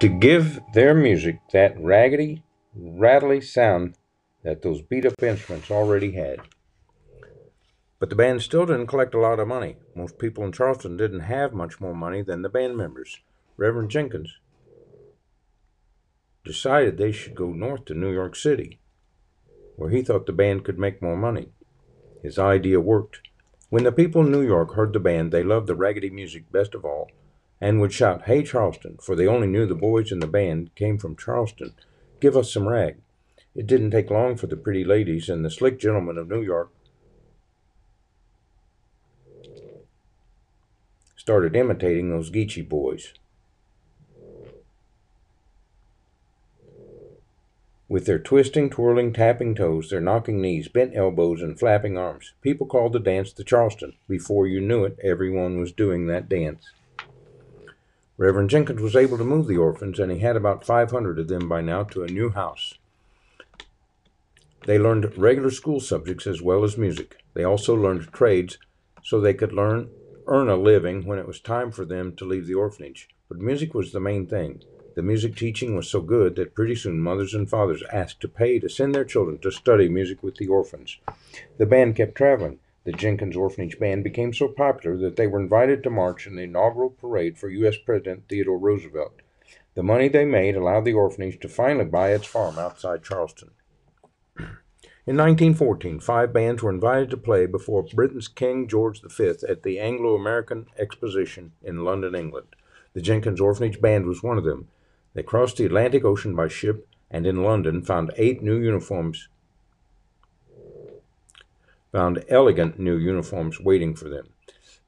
to give their music that raggedy, rattly sound that those beat up instruments already had. But the band still didn't collect a lot of money. Most people in Charleston didn't have much more money than the band members. Reverend Jenkins decided they should go north to New York City, where he thought the band could make more money. His idea worked. When the people in New York heard the band, they loved the raggedy music best of all and would shout, Hey, Charleston, for they only knew the boys in the band came from Charleston. Give us some rag. It didn't take long for the pretty ladies and the slick gentlemen of New York started imitating those Geechee boys. With their twisting, twirling, tapping toes, their knocking knees, bent elbows, and flapping arms, people called the dance the Charleston. Before you knew it, everyone was doing that dance. Reverend Jenkins was able to move the orphans, and he had about 500 of them by now to a new house. They learned regular school subjects as well as music. They also learned trades so they could learn earn a living when it was time for them to leave the orphanage. But music was the main thing. The music teaching was so good that pretty soon mothers and fathers asked to pay to send their children to study music with the orphans. The band kept traveling. The Jenkins Orphanage Band became so popular that they were invited to march in the inaugural parade for U.S. President Theodore Roosevelt. The money they made allowed the orphanage to finally buy its farm outside Charleston. In 1914, five bands were invited to play before Britain's King George V at the Anglo American Exposition in London, England. The Jenkins Orphanage Band was one of them. They crossed the Atlantic Ocean by ship and in London found eight new uniforms, found elegant new uniforms waiting for them.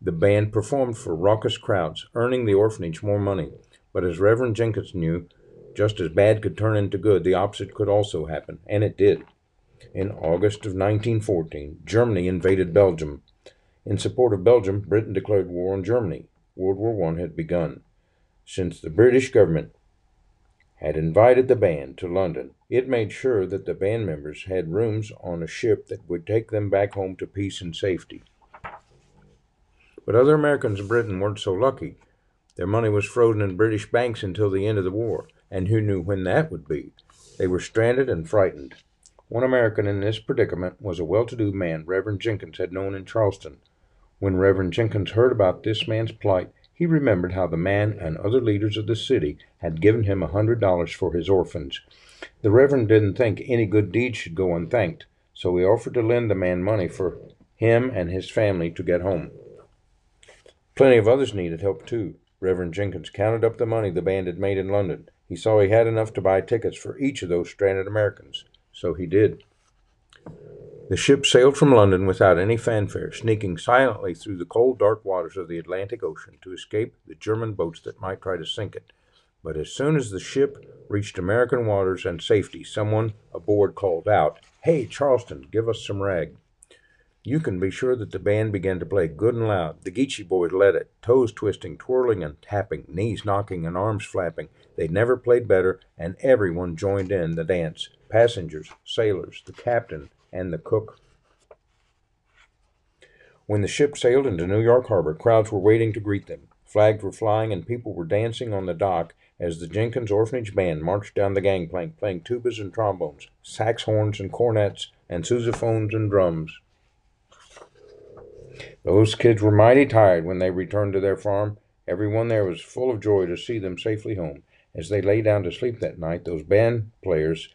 The band performed for raucous crowds, earning the orphanage more money. But as Reverend Jenkins knew, just as bad could turn into good, the opposite could also happen, and it did. In August of 1914, Germany invaded Belgium. In support of Belgium, Britain declared war on Germany. World War I had begun. Since the British government had invited the band to London, it made sure that the band members had rooms on a ship that would take them back home to peace and safety. But other Americans in Britain weren't so lucky. Their money was frozen in British banks until the end of the war, and who knew when that would be? They were stranded and frightened. One American in this predicament was a well to do man Reverend Jenkins had known in Charleston. When Reverend Jenkins heard about this man's plight, he remembered how the man and other leaders of the city had given him a hundred dollars for his orphans. The Reverend didn't think any good deed should go unthanked, so he offered to lend the man money for him and his family to get home. Plenty of others needed help too. Reverend Jenkins counted up the money the band had made in London. He saw he had enough to buy tickets for each of those stranded Americans. So he did. The ship sailed from London without any fanfare, sneaking silently through the cold, dark waters of the Atlantic Ocean to escape the German boats that might try to sink it. But as soon as the ship reached American waters and safety, someone aboard called out, Hey, Charleston, give us some rag. You can be sure that the band began to play good and loud. The Geechee boys led it, toes twisting, twirling, and tapping, knees knocking, and arms flapping. They never played better, and everyone joined in the dance passengers, sailors, the captain, and the cook. When the ship sailed into New York Harbor, crowds were waiting to greet them. Flags were flying, and people were dancing on the dock as the Jenkins Orphanage Band marched down the gangplank, playing tubas and trombones, sax horns and cornets, and sousaphones and drums. Those kids were mighty tired when they returned to their farm. Everyone there was full of joy to see them safely home. As they lay down to sleep that night, those band players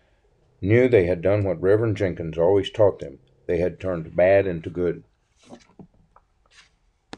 knew they had done what Reverend Jenkins always taught them. They had turned bad into good.